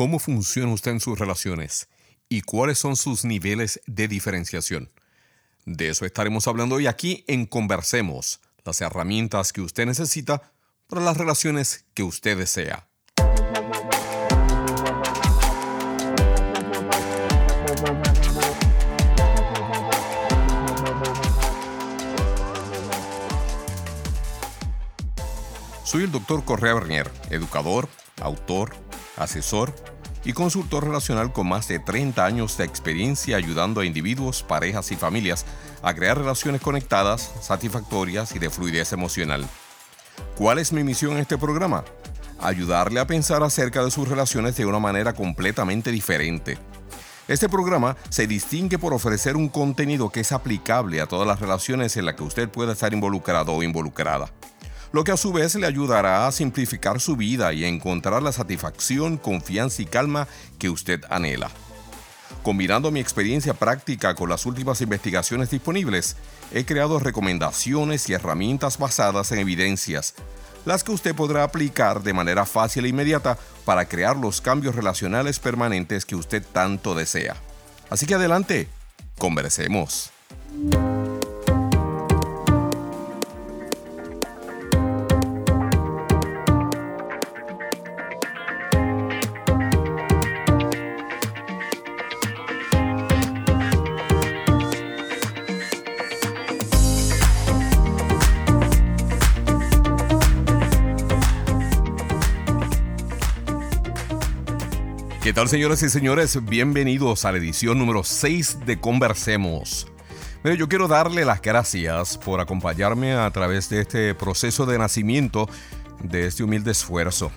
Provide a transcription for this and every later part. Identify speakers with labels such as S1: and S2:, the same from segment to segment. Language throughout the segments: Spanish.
S1: cómo funciona usted en sus relaciones y cuáles son sus niveles de diferenciación. De eso estaremos hablando hoy aquí en Conversemos, las herramientas que usted necesita para las relaciones que usted desea. Soy el doctor Correa Bernier, educador, autor, asesor y consultor relacional con más de 30 años de experiencia ayudando a individuos, parejas y familias a crear relaciones conectadas, satisfactorias y de fluidez emocional. ¿Cuál es mi misión en este programa? Ayudarle a pensar acerca de sus relaciones de una manera completamente diferente. Este programa se distingue por ofrecer un contenido que es aplicable a todas las relaciones en las que usted pueda estar involucrado o involucrada lo que a su vez le ayudará a simplificar su vida y a encontrar la satisfacción, confianza y calma que usted anhela. Combinando mi experiencia práctica con las últimas investigaciones disponibles, he creado recomendaciones y herramientas basadas en evidencias, las que usted podrá aplicar de manera fácil e inmediata para crear los cambios relacionales permanentes que usted tanto desea. Así que adelante, conversemos. Tal señoras y señores? Bienvenidos a la edición número 6 de Conversemos. Mire, yo quiero darle las gracias por acompañarme a través de este proceso de nacimiento de este humilde esfuerzo.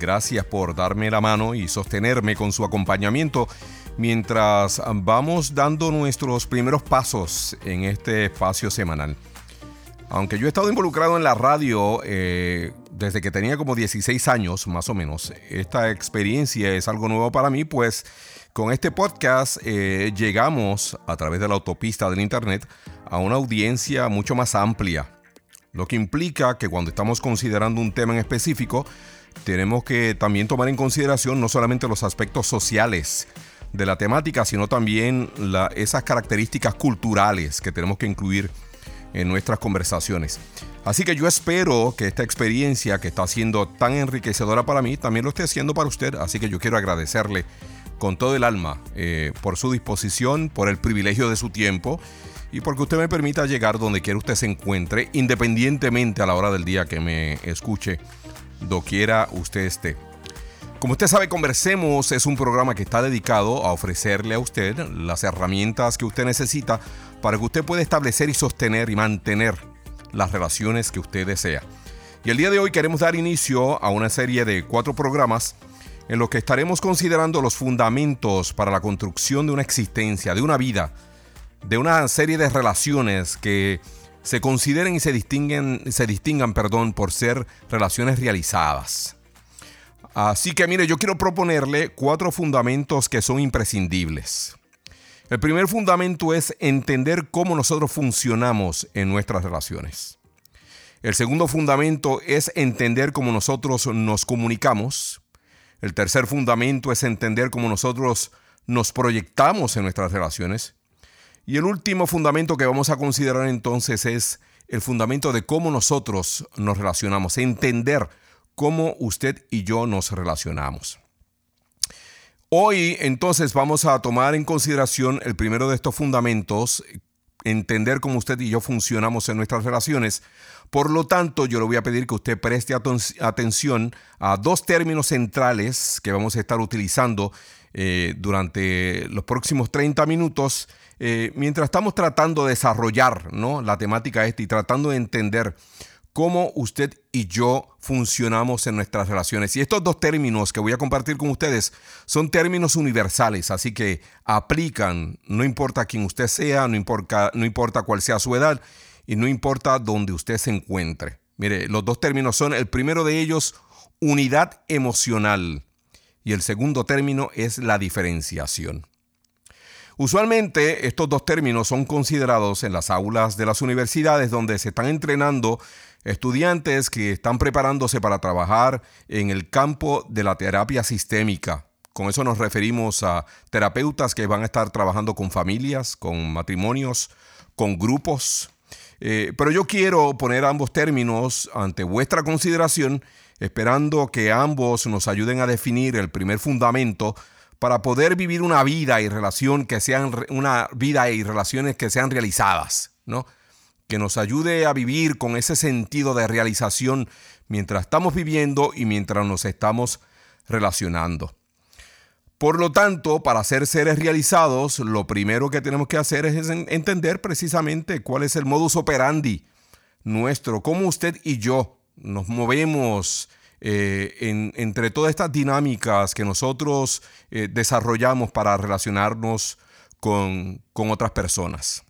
S1: Gracias por darme la mano y sostenerme con su acompañamiento mientras vamos dando nuestros primeros pasos en este espacio semanal. Aunque yo he estado involucrado en la radio eh, desde que tenía como 16 años, más o menos, esta experiencia es algo nuevo para mí, pues con este podcast eh, llegamos a través de la autopista del Internet a una audiencia mucho más amplia, lo que implica que cuando estamos considerando un tema en específico, tenemos que también tomar en consideración no solamente los aspectos sociales de la temática, sino también esas características culturales que tenemos que incluir en nuestras conversaciones. Así que yo espero que esta experiencia que está siendo tan enriquecedora para mí también lo esté haciendo para usted. Así que yo quiero agradecerle con todo el alma eh, por su disposición, por el privilegio de su tiempo y porque usted me permita llegar donde quiera usted se encuentre, independientemente a la hora del día que me escuche, doquiera usted esté. Como usted sabe, Conversemos es un programa que está dedicado a ofrecerle a usted las herramientas que usted necesita para que usted pueda establecer y sostener y mantener las relaciones que usted desea. Y el día de hoy queremos dar inicio a una serie de cuatro programas en los que estaremos considerando los fundamentos para la construcción de una existencia, de una vida, de una serie de relaciones que se consideren y se distinguen, se distingan, perdón, por ser relaciones realizadas. Así que mire, yo quiero proponerle cuatro fundamentos que son imprescindibles. El primer fundamento es entender cómo nosotros funcionamos en nuestras relaciones. El segundo fundamento es entender cómo nosotros nos comunicamos. El tercer fundamento es entender cómo nosotros nos proyectamos en nuestras relaciones. Y el último fundamento que vamos a considerar entonces es el fundamento de cómo nosotros nos relacionamos, entender cómo usted y yo nos relacionamos. Hoy entonces vamos a tomar en consideración el primero de estos fundamentos, entender cómo usted y yo funcionamos en nuestras relaciones. Por lo tanto, yo le voy a pedir que usted preste atención a dos términos centrales que vamos a estar utilizando eh, durante los próximos 30 minutos, eh, mientras estamos tratando de desarrollar ¿no? la temática esta y tratando de entender cómo usted y yo funcionamos en nuestras relaciones. Y estos dos términos que voy a compartir con ustedes son términos universales, así que aplican, no importa quién usted sea, no importa, no importa cuál sea su edad y no importa dónde usted se encuentre. Mire, los dos términos son, el primero de ellos, unidad emocional, y el segundo término es la diferenciación. Usualmente estos dos términos son considerados en las aulas de las universidades donde se están entrenando estudiantes que están preparándose para trabajar en el campo de la terapia sistémica, Con eso nos referimos a terapeutas que van a estar trabajando con familias, con matrimonios, con grupos. Eh, pero yo quiero poner ambos términos ante vuestra consideración, esperando que ambos nos ayuden a definir el primer fundamento para poder vivir una vida y relación que sean una vida y relaciones que sean realizadas, ¿no? Que nos ayude a vivir con ese sentido de realización mientras estamos viviendo y mientras nos estamos relacionando. Por lo tanto, para ser seres realizados, lo primero que tenemos que hacer es entender precisamente cuál es el modus operandi nuestro, cómo usted y yo nos movemos eh, entre todas estas dinámicas que nosotros eh, desarrollamos para relacionarnos con, otras personas.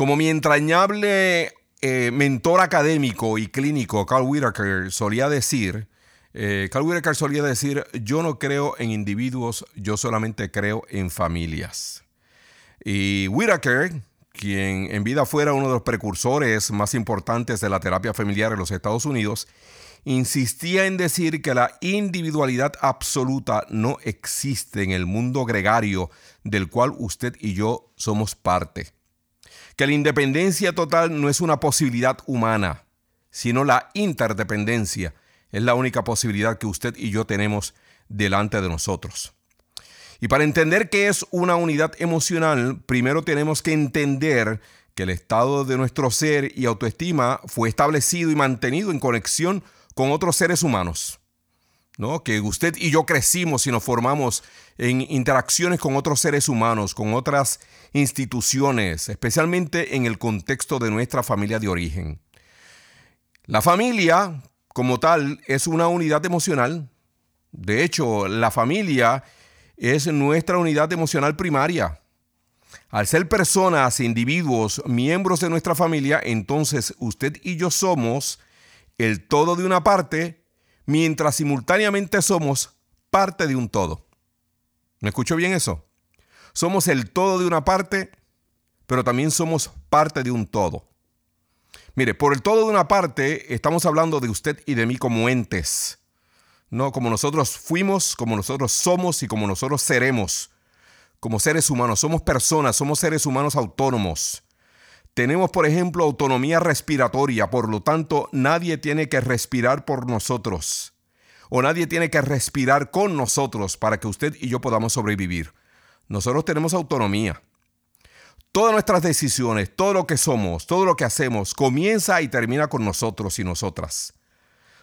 S1: Como mi entrañable eh, mentor académico y clínico, Carl Whitaker, solía decir, Carl Whitaker solía decir, yo no creo en individuos, yo solamente creo en familias. Y Whitaker, quien en vida fuera uno de los precursores más importantes de la terapia familiar en los Estados Unidos, insistía en decir que la individualidad absoluta no existe en el mundo gregario del cual usted y yo somos parte. Que la independencia total no es una posibilidad humana, sino la interdependencia es la única posibilidad que usted y yo tenemos delante de nosotros. Y para entender qué es una unidad emocional, primero tenemos que entender que el estado de nuestro ser y autoestima fue establecido y mantenido en conexión con otros seres humanos. ¿No? Que usted y yo crecimos y nos formamos en interacciones con otros seres humanos, con otras instituciones, especialmente en el contexto de nuestra familia de origen. La familia, como tal, es una unidad emocional. De hecho, la familia es nuestra unidad emocional primaria. Al ser personas, individuos, miembros de nuestra familia, entonces usted y yo somos el todo de una parte, mientras simultáneamente somos parte de un todo. ¿Me escucho bien eso? Somos el todo de una parte, pero también somos parte de un todo. Mire, por el todo de una parte estamos hablando de usted y de mí como entes, no como nosotros fuimos, como nosotros somos y como nosotros seremos, como seres humanos. Somos personas, somos seres humanos autónomos. Tenemos, por ejemplo, autonomía respiratoria, por lo tanto, nadie tiene que respirar por nosotros o nadie tiene que respirar con nosotros para que usted y yo podamos sobrevivir. Nosotros tenemos autonomía. Todas nuestras decisiones, todo lo que somos, todo lo que hacemos, comienza y termina con nosotros y nosotras.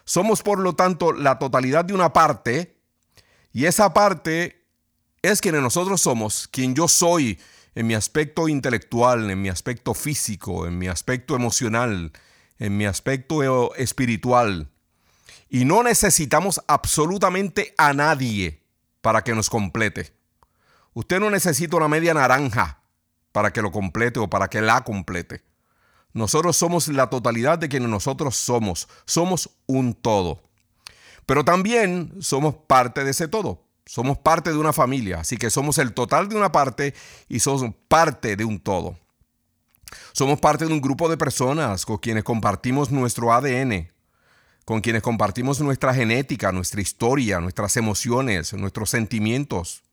S1: Somos, por lo tanto, la totalidad de una parte y esa parte es quien nosotros somos, quien yo soy, en mi aspecto intelectual, en mi aspecto físico, en mi aspecto emocional, en mi aspecto espiritual. Y no necesitamos absolutamente a nadie para que nos complete. Usted no necesita una media naranja para que lo complete o para que la complete. Nosotros somos la totalidad de quienes nosotros somos. Somos un todo. Pero también somos parte de ese todo. Somos parte de una familia, así que somos el total de una parte y somos parte de un todo. Somos parte de un grupo de personas con quienes compartimos nuestro ADN, con quienes compartimos nuestra genética, nuestra historia, nuestras emociones, nuestros sentimientos.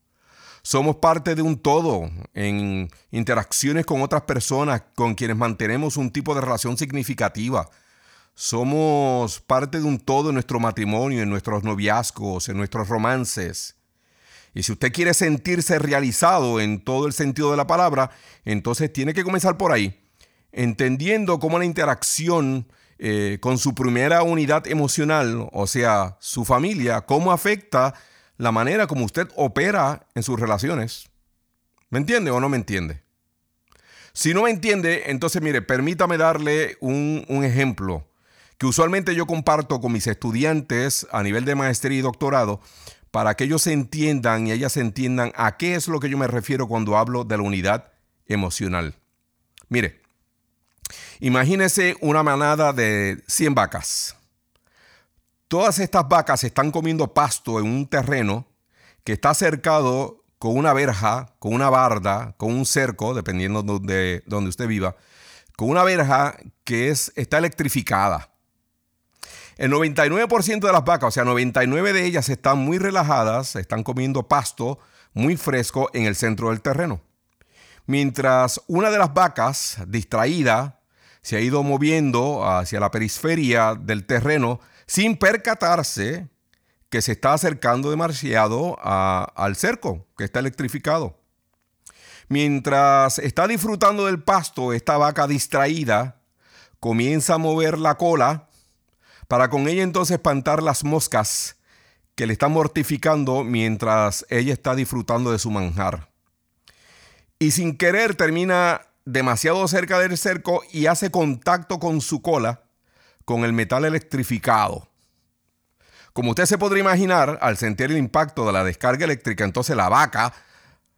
S1: Somos parte de un todo en interacciones con otras personas con quienes mantenemos un tipo de relación significativa. Somos parte de un todo en nuestro matrimonio, en nuestros noviazgos, en nuestros romances. Y si usted quiere sentirse realizado en todo el sentido de la palabra, entonces tiene que comenzar por ahí, entendiendo cómo la interacción eh, con su primera unidad emocional, o sea, su familia, cómo afecta la manera como usted opera en sus relaciones. ¿Me entiende o no me entiende? Si no me entiende, entonces mire, permítame darle un, un ejemplo que usualmente yo comparto con mis estudiantes a nivel de maestría y doctorado para que ellos entiendan y ellas entiendan a qué es lo que yo me refiero cuando hablo de la unidad emocional. Mire, imagínese una manada de 100 vacas. Todas estas vacas están comiendo pasto en un terreno que está cercado con una verja, con una barda, con un cerco, dependiendo de donde usted viva, con una verja que es, está electrificada. El 99% de las vacas, o sea, 99 de ellas están muy relajadas, están comiendo pasto muy fresco en el centro del terreno. Mientras una de las vacas, distraída, se ha ido moviendo hacia la periferia del terreno sin percatarse que se está acercando demasiado al cerco que está electrificado. Mientras está disfrutando del pasto, esta vaca distraída comienza a mover la cola para con ella entonces espantar las moscas que le están mortificando mientras ella está disfrutando de su manjar. Y sin querer termina demasiado cerca del cerco y hace contacto con su cola con el metal electrificado. Como usted se podría imaginar, al sentir el impacto de la descarga eléctrica, entonces la vaca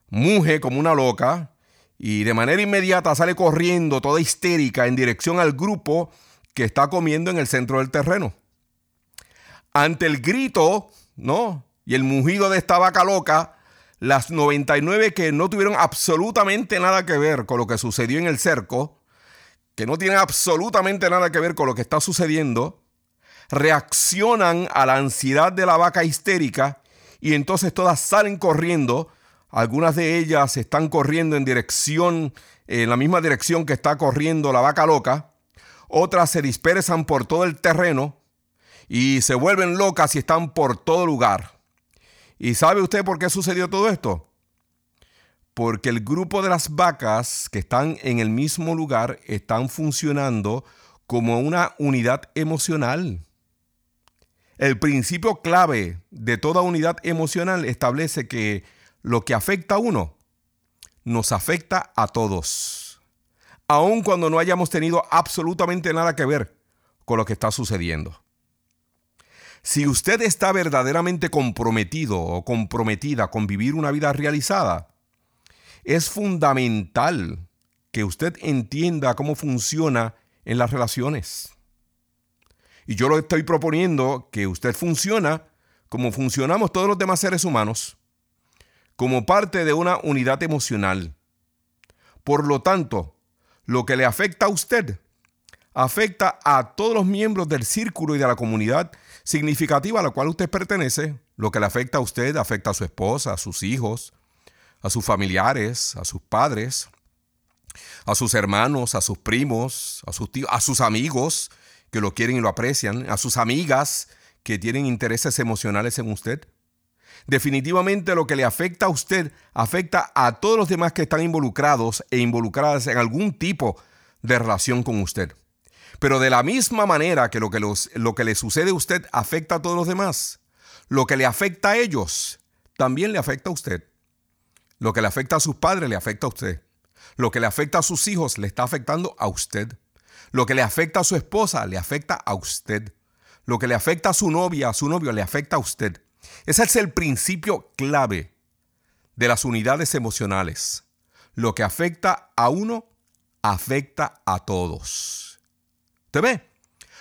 S1: muge como una loca y de manera inmediata sale corriendo toda histérica en dirección al grupo que está comiendo en el centro del terreno. Ante el grito, ¿no? Y el mugido de esta vaca loca, las 99 que no tuvieron absolutamente nada que ver con lo que sucedió en el cerco, que no tienen absolutamente nada que ver con lo que está sucediendo, reaccionan a la ansiedad de la vaca histérica y entonces todas salen corriendo. Algunas de ellas están corriendo en dirección, en la misma dirección que está corriendo la vaca loca. Otras se dispersan por todo el terreno y se vuelven locas y están por todo lugar. ¿Y sabe usted por qué sucedió todo esto? Porque el grupo de las vacas que están en el mismo lugar están funcionando como una unidad emocional. El principio clave de toda unidad emocional establece que lo que afecta a uno nos afecta a todos, aun cuando no hayamos tenido absolutamente nada que ver con lo que está sucediendo. Si usted está verdaderamente comprometido o comprometida con vivir una vida realizada, es fundamental que usted entienda cómo funciona en las relaciones. Y yo lo estoy proponiendo que usted funciona como funcionamos todos los demás seres humanos, como parte de una unidad emocional. Por lo tanto, lo que le afecta a usted afecta a todos los miembros del círculo y de la comunidad significativa a la cual usted pertenece, lo que le afecta a usted afecta a su esposa, a sus hijos, a sus familiares, a sus padres, a sus hermanos, a sus primos, a sus tíos, a sus amigos que lo quieren y lo aprecian, a sus amigas que tienen intereses emocionales en usted. Definitivamente lo que le afecta a usted afecta a todos los demás que están involucrados e involucradas en algún tipo de relación con usted. Pero de la misma manera que lo que, lo que le sucede a usted afecta a todos los demás, lo que le afecta a ellos también le afecta a usted. Lo que le afecta a sus padres le afecta a usted. Lo que le afecta a sus hijos le está afectando a usted. Lo que le afecta a su esposa le afecta a usted. Lo que le afecta a su novia, a su novio, le afecta a usted. Ese es el principio clave de las unidades emocionales. Lo que afecta a uno, afecta a todos. ¿Te ve?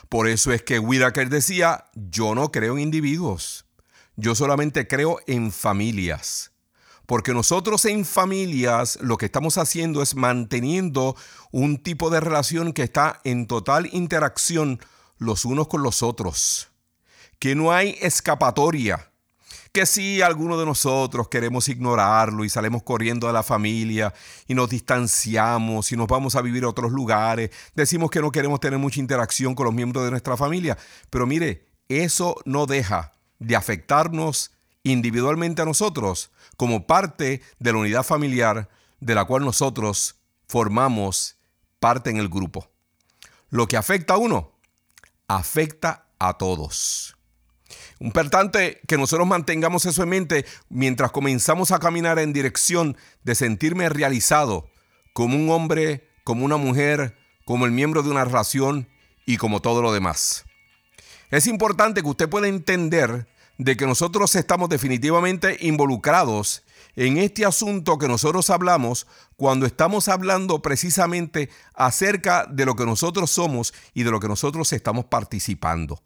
S1: Por eso es que Whitaker decía, yo no creo en individuos, yo solamente creo en familias. Porque nosotros en familias lo que estamos haciendo es manteniendo un tipo de relación que está en total interacción los unos con los otros. Que no hay escapatoria que si alguno de nosotros queremos ignorarlo y salimos corriendo de la familia y nos distanciamos y nos vamos a vivir a otros lugares, decimos que no queremos tener mucha interacción con los miembros de nuestra familia, pero mire, eso no deja de afectarnos individualmente a nosotros como parte de la unidad familiar de la cual nosotros formamos parte en el grupo. Lo que afecta a uno, afecta a todos. Importante que nosotros mantengamos eso en mente mientras comenzamos a caminar en dirección de sentirme realizado como un hombre, como una mujer, como el miembro de una relación y como todo lo demás. Es importante que usted pueda entender de que nosotros estamos definitivamente involucrados en este asunto que nosotros hablamos cuando estamos hablando precisamente acerca de lo que nosotros somos y de lo que nosotros estamos participando.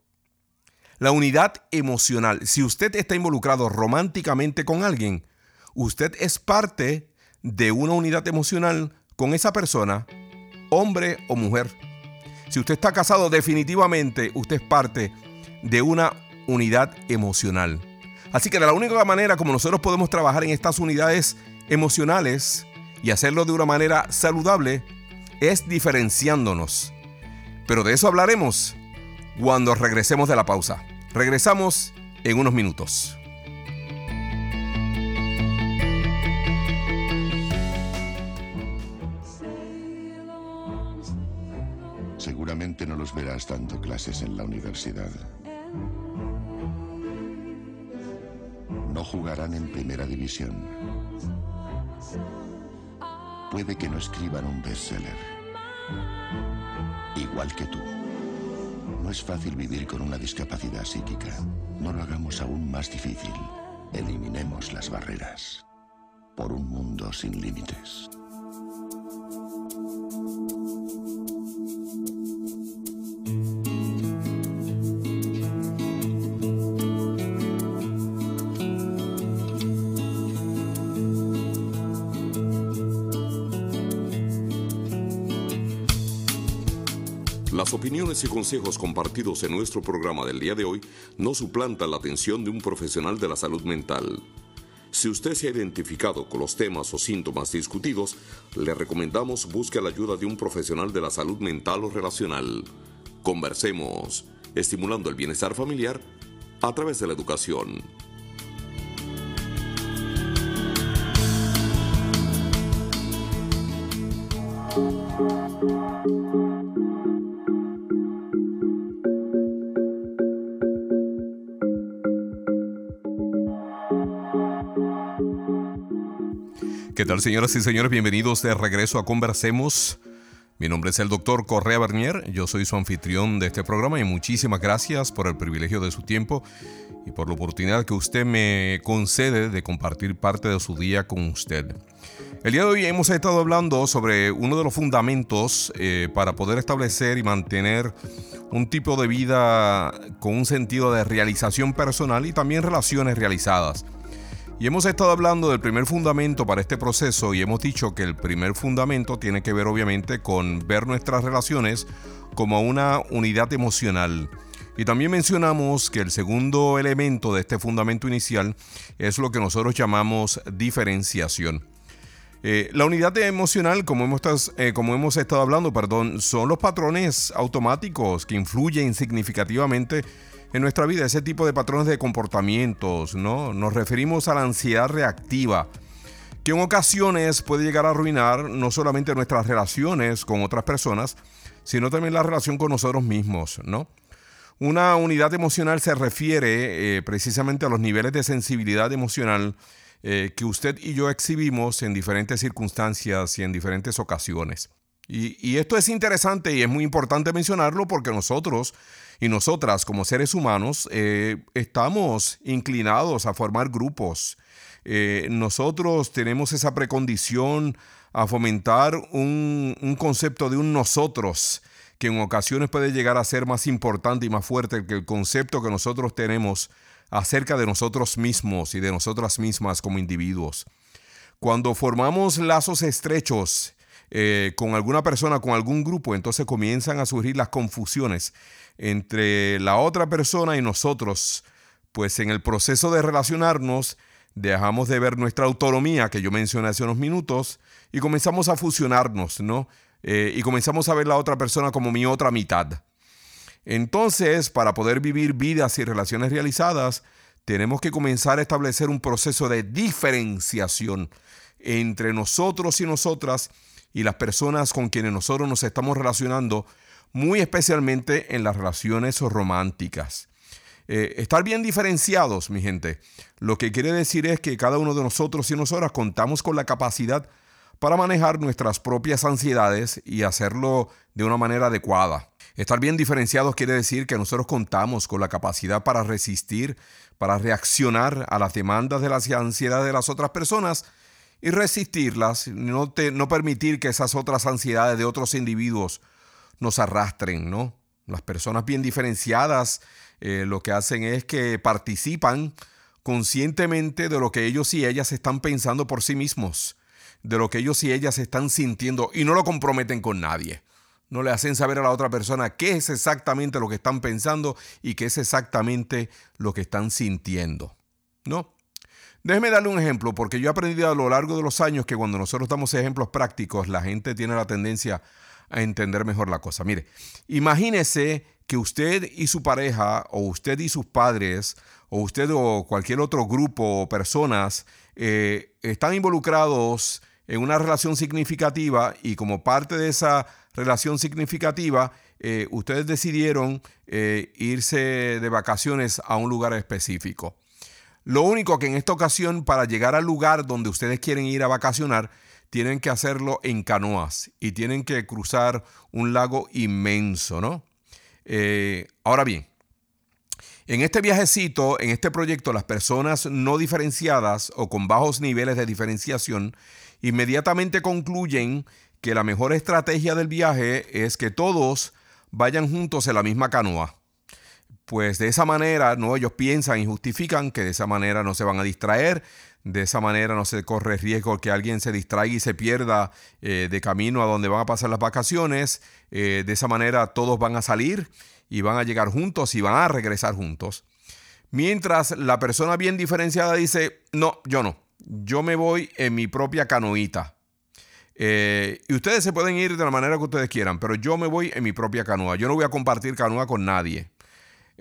S1: La unidad emocional. Si usted está involucrado románticamente con alguien, usted es parte de una unidad emocional con esa persona, hombre o mujer. Si usted está casado, definitivamente usted es parte de una unidad emocional. Así que de la única manera como nosotros podemos trabajar en estas unidades emocionales y hacerlo de una manera saludable es diferenciándonos. Pero de eso hablaremos cuando regresemos de la pausa. Regresamos en unos minutos.
S2: Seguramente no los verás dando clases en la universidad. No jugarán en primera división. Puede que no escriban un bestseller. Igual que tú. No es fácil vivir con una discapacidad psíquica. No lo hagamos aún más difícil. Eliminemos las barreras. Por un mundo sin límites.
S3: Y consejos compartidos en nuestro programa del día de hoy no suplantan la atención de un profesional de la salud mental. Si usted se ha identificado con los temas o síntomas discutidos, le recomendamos busque la ayuda de un profesional de la salud mental o relacional. Conversemos, estimulando el bienestar familiar a través de la educación.
S1: ¿Qué tal, señoras y señores? Bienvenidos de regreso a Conversemos. Mi nombre es el doctor Correa Bernier, yo soy su anfitrión de este programa y muchísimas gracias por el privilegio de su tiempo y por la oportunidad que usted me concede de compartir parte de su día con usted. El día de hoy hemos estado hablando sobre uno de los fundamentos eh, para poder establecer y mantener un tipo de vida con un sentido de realización personal y también relaciones realizadas. Y hemos estado hablando del primer fundamento para este proceso y hemos dicho que el primer fundamento tiene que ver obviamente con ver nuestras relaciones como una unidad emocional. Y también mencionamos que el segundo elemento de este fundamento inicial es lo que nosotros llamamos diferenciación. Eh, la unidad emocional, como hemos, eh, como hemos estado hablando, perdón, son los patrones automáticos que influyen significativamente en nuestra vida, ese tipo de patrones de comportamientos, ¿no? Nos referimos a la ansiedad reactiva, que en ocasiones puede llegar a arruinar no solamente nuestras relaciones con otras personas, sino también la relación con nosotros mismos, ¿no? Una unidad emocional se refiere eh, precisamente a los niveles de sensibilidad emocional eh, que usted y yo exhibimos en diferentes circunstancias y en diferentes ocasiones. Y, esto es interesante y es muy importante mencionarlo porque nosotros y nosotras como seres humanos eh, estamos inclinados a formar grupos. Eh, nosotros tenemos esa precondición a fomentar un, un, concepto de un nosotros que en ocasiones puede llegar a ser más importante y más fuerte que el concepto que nosotros tenemos acerca de nosotros mismos y de nosotras mismas como individuos. Cuando formamos lazos estrechos eh, con alguna persona, con algún grupo, entonces comienzan a surgir las confusiones entre la otra persona y nosotros, pues en el proceso de relacionarnos dejamos de ver nuestra autonomía que yo mencioné hace unos minutos y comenzamos a fusionarnos, ¿no? Eh, y comenzamos a ver la otra persona como mi otra mitad. Entonces, para poder vivir vidas y relaciones realizadas, tenemos que comenzar a establecer un proceso de diferenciación entre nosotros y nosotras y las personas con quienes nosotros nos estamos relacionando muy especialmente en las relaciones románticas. Eh, estar bien diferenciados, mi gente, lo que quiere decir es que cada uno de nosotros y nosotras contamos con la capacidad para manejar nuestras propias ansiedades y hacerlo de una manera adecuada. Estar bien diferenciados quiere decir que nosotros contamos con la capacidad para resistir, para reaccionar a las demandas de las ansiedades de las otras personas y resistirlas, no, no permitir que esas otras ansiedades de otros individuos nos arrastren, ¿no? Las personas bien diferenciadas eh, lo que hacen es que participan conscientemente de lo que ellos y ellas están pensando por sí mismos, de lo que ellos y ellas están sintiendo y no lo comprometen con nadie. no le hacen saber a la otra persona qué es exactamente lo que están pensando y qué es exactamente lo que están sintiendo. ¿No? Déjeme darle un ejemplo, porque yo he aprendido a lo largo de los años que cuando nosotros damos ejemplos prácticos, la gente tiene la tendencia a entender mejor la cosa. Mire, imagínese que usted y su pareja, o usted y sus padres, o usted o cualquier otro grupo o personas eh, están involucrados en una relación significativa y como parte de esa relación significativa, eh, ustedes decidieron eh, irse de vacaciones a un lugar específico. Lo único que en esta ocasión, para llegar al lugar donde ustedes quieren ir a vacacionar, tienen que hacerlo en canoas y tienen que cruzar un lago inmenso, ¿no? Eh, ahora bien, en este viajecito, en este proyecto, las personas no diferenciadas o con bajos niveles de diferenciación inmediatamente concluyen que la mejor estrategia del viaje es que todos vayan juntos en la misma canoa. Pues de esa manera, no ellos piensan y justifican que de esa manera no se van a distraer, de esa manera no se corre riesgo que alguien se distraiga y se pierda eh, de camino a donde van a pasar las vacaciones. Eh, de esa manera todos van a salir y van a llegar juntos y van a regresar juntos. Mientras la persona bien diferenciada dice, no, yo no, yo me voy en mi propia canoita. Eh, y ustedes se pueden ir de la manera que ustedes quieran, pero yo me voy en mi propia canoa. Yo no voy a compartir canoa con nadie.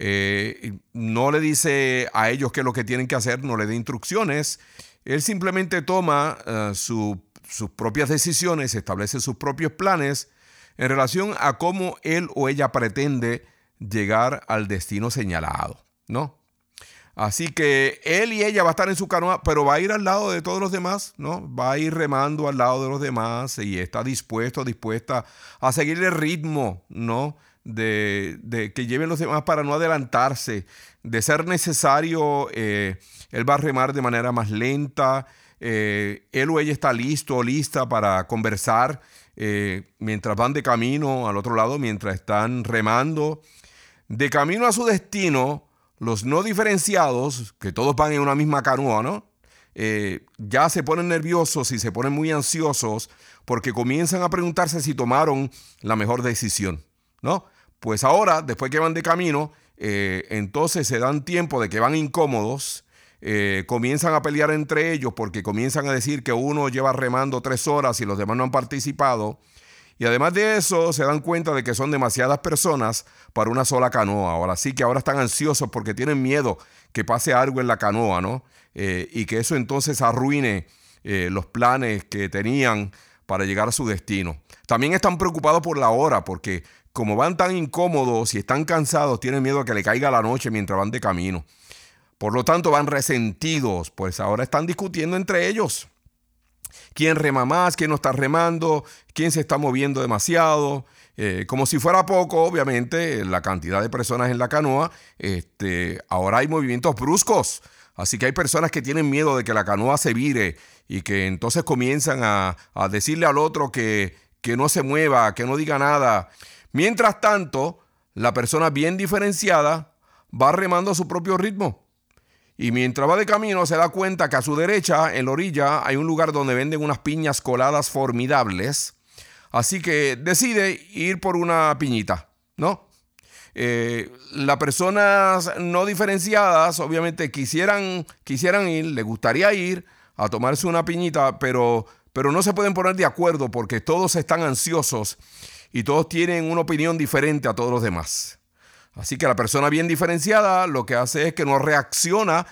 S1: Eh, no le dice a ellos qué es lo que tienen que hacer, no le da instrucciones. Él simplemente toma eh, sus propias decisiones, establece sus propios planes en relación a cómo él o ella pretende llegar al destino señalado, ¿no? Así que él y ella va a estar en su canoa, pero va a ir al lado de todos los demás, ¿no? Va a ir remando al lado de los demás y está dispuesto, dispuesta a seguir el ritmo, ¿no? De, que lleven los demás para no adelantarse. De ser necesario, eh, él va a remar de manera más lenta. Eh, él o ella está listo o lista para conversar eh, mientras van de camino al otro lado, mientras están remando. De camino a su destino, los no diferenciados, que todos van en una misma canoa, ¿no? Eh, ya se ponen nerviosos y se ponen muy ansiosos porque comienzan a preguntarse si tomaron la mejor decisión, ¿no? Pues ahora, después que van de camino, eh, entonces se dan tiempo de que van incómodos, eh, comienzan a pelear entre ellos porque comienzan a decir que uno lleva remando tres horas y los demás no han participado y además de eso, se dan cuenta de que son demasiadas personas para una sola canoa. Ahora sí que ahora están ansiosos porque tienen miedo que pase algo en la canoa, ¿no? Eh, y que eso entonces arruine los planes que tenían para llegar a su destino. También están preocupados por la hora, porque como van tan incómodos y están cansados, tienen miedo a que le caiga la noche mientras van de camino. Por lo tanto, van resentidos, pues ahora están discutiendo entre ellos quién rema más, quién no está remando, quién se está moviendo demasiado. Eh, como si fuera poco, obviamente, la cantidad de personas en la canoa, este, ahora hay movimientos bruscos. Así que hay personas que tienen miedo de que la canoa se vire y que entonces comienzan a, decirle al otro que, que no se mueva, que no diga nada. Mientras tanto, la persona bien diferenciada va remando a su propio ritmo. Y mientras va de camino se da cuenta que a su derecha, en la orilla, hay un lugar donde venden unas piñas coladas formidables. Así que decide ir por una piñita, ¿no? Eh, las personas no diferenciadas obviamente quisieran, quisieran ir, le gustaría ir a tomarse una piñita, pero, pero no se pueden poner de acuerdo porque todos están ansiosos y todos tienen una opinión diferente a todos los demás. Así que la persona bien diferenciada lo que hace es que no reacciona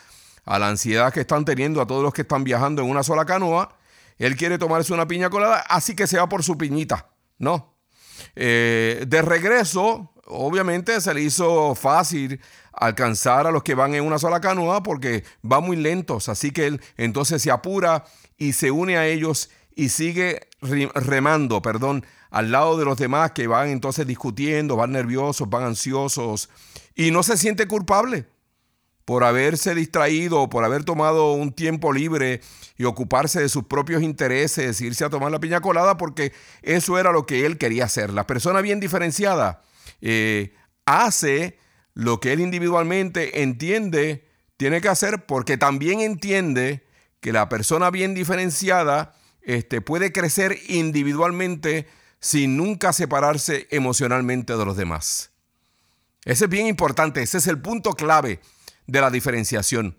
S1: a la ansiedad que están teniendo a todos los que están viajando en una sola canoa. Él quiere tomarse una piña colada, así que se va por su piñita, ¿no? Eh, de regreso, obviamente se le hizo fácil alcanzar a los que van en una sola canoa porque van muy lentos, así que él entonces se apura y se une a ellos y sigue remando, perdón, al lado de los demás que van entonces discutiendo, van nerviosos, van ansiosos y no se siente culpable por haberse distraído, por haber tomado un tiempo libre y ocuparse de sus propios intereses, irse a tomar la piña colada, porque eso era lo que él quería hacer. La persona bien diferenciada eh, hace lo que él individualmente entiende tiene que hacer, porque también entiende que la persona bien diferenciada este, puede crecer individualmente sin nunca separarse emocionalmente de los demás. Ese es bien importante, ese es el punto clave de la diferenciación.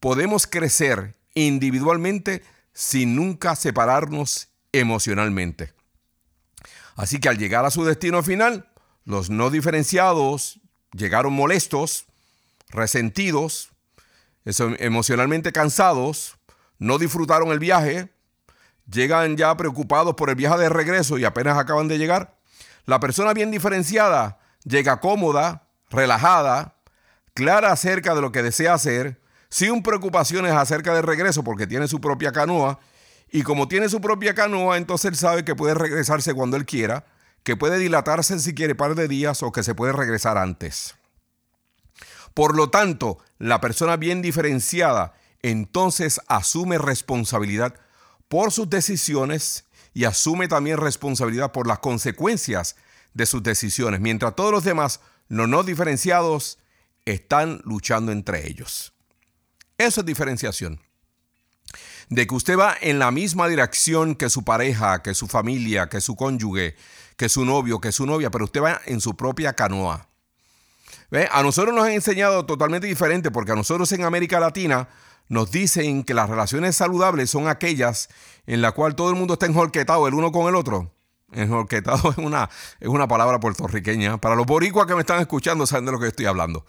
S1: Podemos crecer individualmente sin nunca separarnos emocionalmente. Así que al llegar a su destino final, los no diferenciados llegaron molestos, resentidos, emocionalmente cansados, no disfrutaron el viaje, llegan ya preocupados por el viaje de regreso y apenas acaban de llegar. La persona bien diferenciada llega cómoda, relajada, clara acerca de lo que desea hacer, sin preocupaciones acerca del regreso porque tiene su propia canoa. Y como tiene su propia canoa, entonces él sabe que puede regresarse cuando él quiera, que puede dilatarse si quiere par de días o que se puede regresar antes. Por lo tanto, la persona bien diferenciada entonces asume responsabilidad por sus decisiones y asume también responsabilidad por las consecuencias de sus decisiones, mientras todos los demás los no diferenciados están luchando entre ellos. Eso es diferenciación. De que usted va en la misma dirección que su pareja, que su familia, que su cónyuge, que su novio, que su novia, pero usted va en su propia canoa. A nosotros nos han enseñado totalmente diferente porque a nosotros en América Latina nos dicen que las relaciones saludables son aquellas en las cuales todo el mundo está enjolquetado el uno con el otro. Enjolquetado es una, es una palabra puertorriqueña. Para los boricuas que me están escuchando saben de lo que estoy hablando.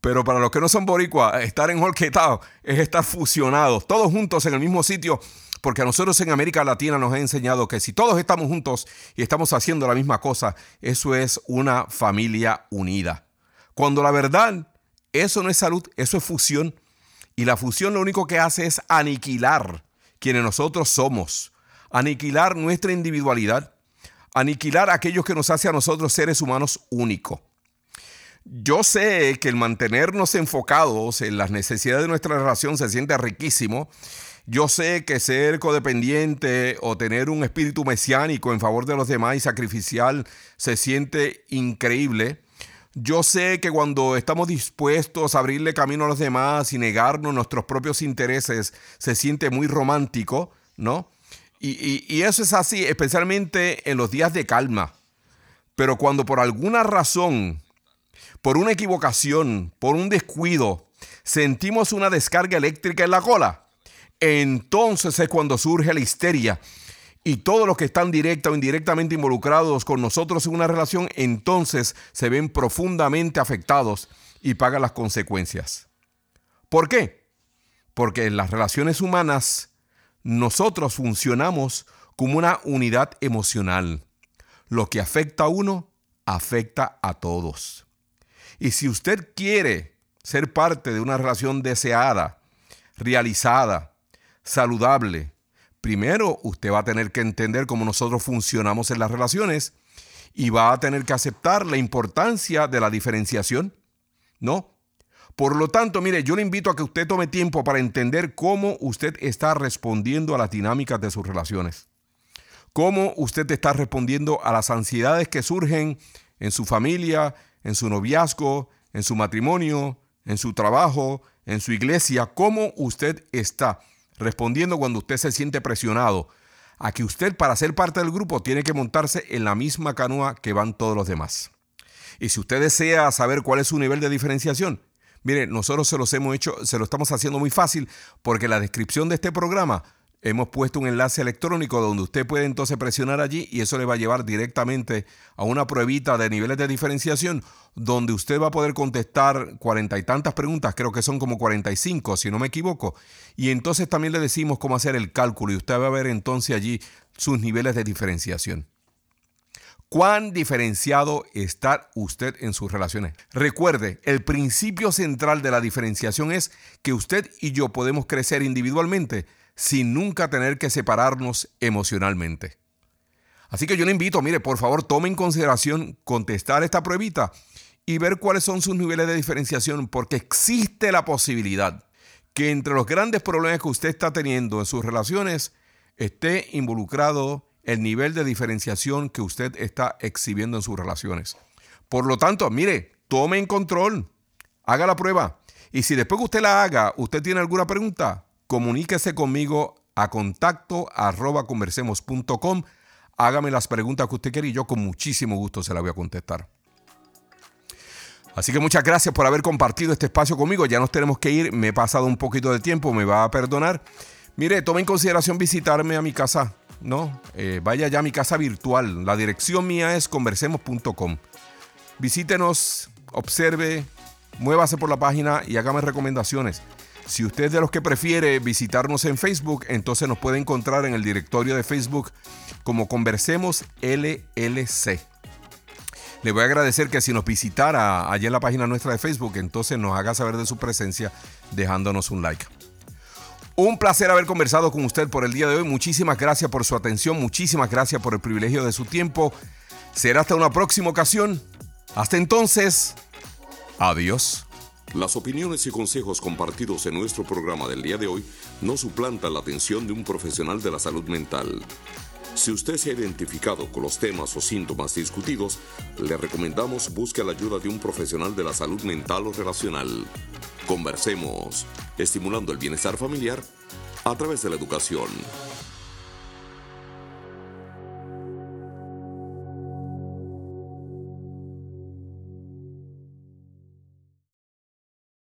S1: Pero para los que no son boricuas, estar enjolquetado es estar fusionados, todos juntos en el mismo sitio. Porque a nosotros en América Latina nos ha enseñado que si todos estamos juntos y estamos haciendo la misma cosa, eso es una familia unida. Cuando la verdad, eso no es salud, eso es fusión. Y la fusión lo único que hace es aniquilar quienes nosotros somos, aniquilar nuestra individualidad, aniquilar aquellos que nos hace a nosotros seres humanos únicos. Yo sé que el mantenernos enfocados en las necesidades de nuestra relación se siente riquísimo. Yo sé que ser codependiente o tener un espíritu mesiánico en favor de los demás y sacrificial se siente increíble. Yo sé que cuando estamos dispuestos a abrirle camino a los demás y negarnos nuestros propios intereses, se siente muy romántico, ¿no? Y, eso es así, especialmente en los días de calma. Pero cuando por alguna razón, por una equivocación, por un descuido, sentimos una descarga eléctrica en la cola, entonces es cuando surge la histeria. Y todos los que están directa o indirectamente involucrados con nosotros en una relación, entonces se ven profundamente afectados y pagan las consecuencias. ¿Por qué? Porque en las relaciones humanas nosotros funcionamos como una unidad emocional. Lo que afecta a uno, afecta a todos. Y si usted quiere ser parte de una relación deseada, realizada, saludable, primero usted va a tener que entender cómo nosotros funcionamos en las relaciones y va a tener que aceptar la importancia de la diferenciación. ¿No? Por lo tanto, mire, yo le invito a que usted tome tiempo para entender cómo usted está respondiendo a las dinámicas de sus relaciones. Cómo usted está respondiendo a las ansiedades que surgen en su familia, en su noviazgo, en su matrimonio, en su trabajo, en su iglesia. Cómo usted está respondiendo cuando usted se siente presionado a que usted para ser parte del grupo tiene que montarse en la misma canoa que van todos los demás. Y si usted desea saber cuál es su nivel de diferenciación, Mire, nosotros se los hemos hecho, se lo estamos haciendo muy fácil porque la descripción de este programa hemos puesto un enlace electrónico donde usted puede entonces presionar allí y eso le va a llevar directamente a una pruebita de niveles de diferenciación donde usted va a poder contestar cuarenta y tantas preguntas, creo que son como 45 si no me equivoco, y entonces también le decimos cómo hacer el cálculo y usted va a ver entonces allí sus niveles de diferenciación cuán diferenciado está usted en sus relaciones. Recuerde, el principio central de la diferenciación es que usted y yo podemos crecer individualmente sin nunca tener que separarnos emocionalmente. Así que yo le invito, mire, por favor, tome en consideración contestar esta pruebita y ver cuáles son sus niveles de diferenciación, porque existe la posibilidad que entre los grandes problemas que usted está teniendo en sus relaciones esté involucrado el nivel de diferenciación que usted está exhibiendo en sus relaciones. Por lo tanto, mire, tome en control, haga la prueba. Y si después que usted la haga, usted tiene alguna pregunta, comuníquese conmigo a contacto arroba conversemos.com. hágame las preguntas que usted quiere y yo con muchísimo gusto se las voy a contestar. Así que muchas gracias por haber compartido este espacio conmigo. Ya nos tenemos que ir. Me he pasado un poquito de tiempo, me va a perdonar. Mire, tome en consideración visitarme a mi casa. No, eh, vaya ya a mi casa virtual. La dirección mía es conversemos.com. Visítenos, observe, muévase por la página y hágame recomendaciones. Si usted es de los que prefiere visitarnos en Facebook, entonces nos puede encontrar en el directorio de Facebook como Conversemos LLC. Le voy a agradecer que si nos visitara allá en la página nuestra de Facebook, entonces nos haga saber de su presencia dejándonos un like. Un placer haber conversado con usted por el día de hoy. Muchísimas gracias por su atención, muchísimas gracias por el privilegio de su tiempo. Será hasta una próxima ocasión. Hasta entonces, adiós.
S3: Las opiniones y consejos compartidos en nuestro programa del día de hoy no suplantan la atención de un profesional de la salud mental. Si usted se ha identificado con los temas o síntomas discutidos, le recomendamos busque la ayuda de un profesional de la salud mental o relacional. Conversemos, estimulando el bienestar familiar a través de la educación.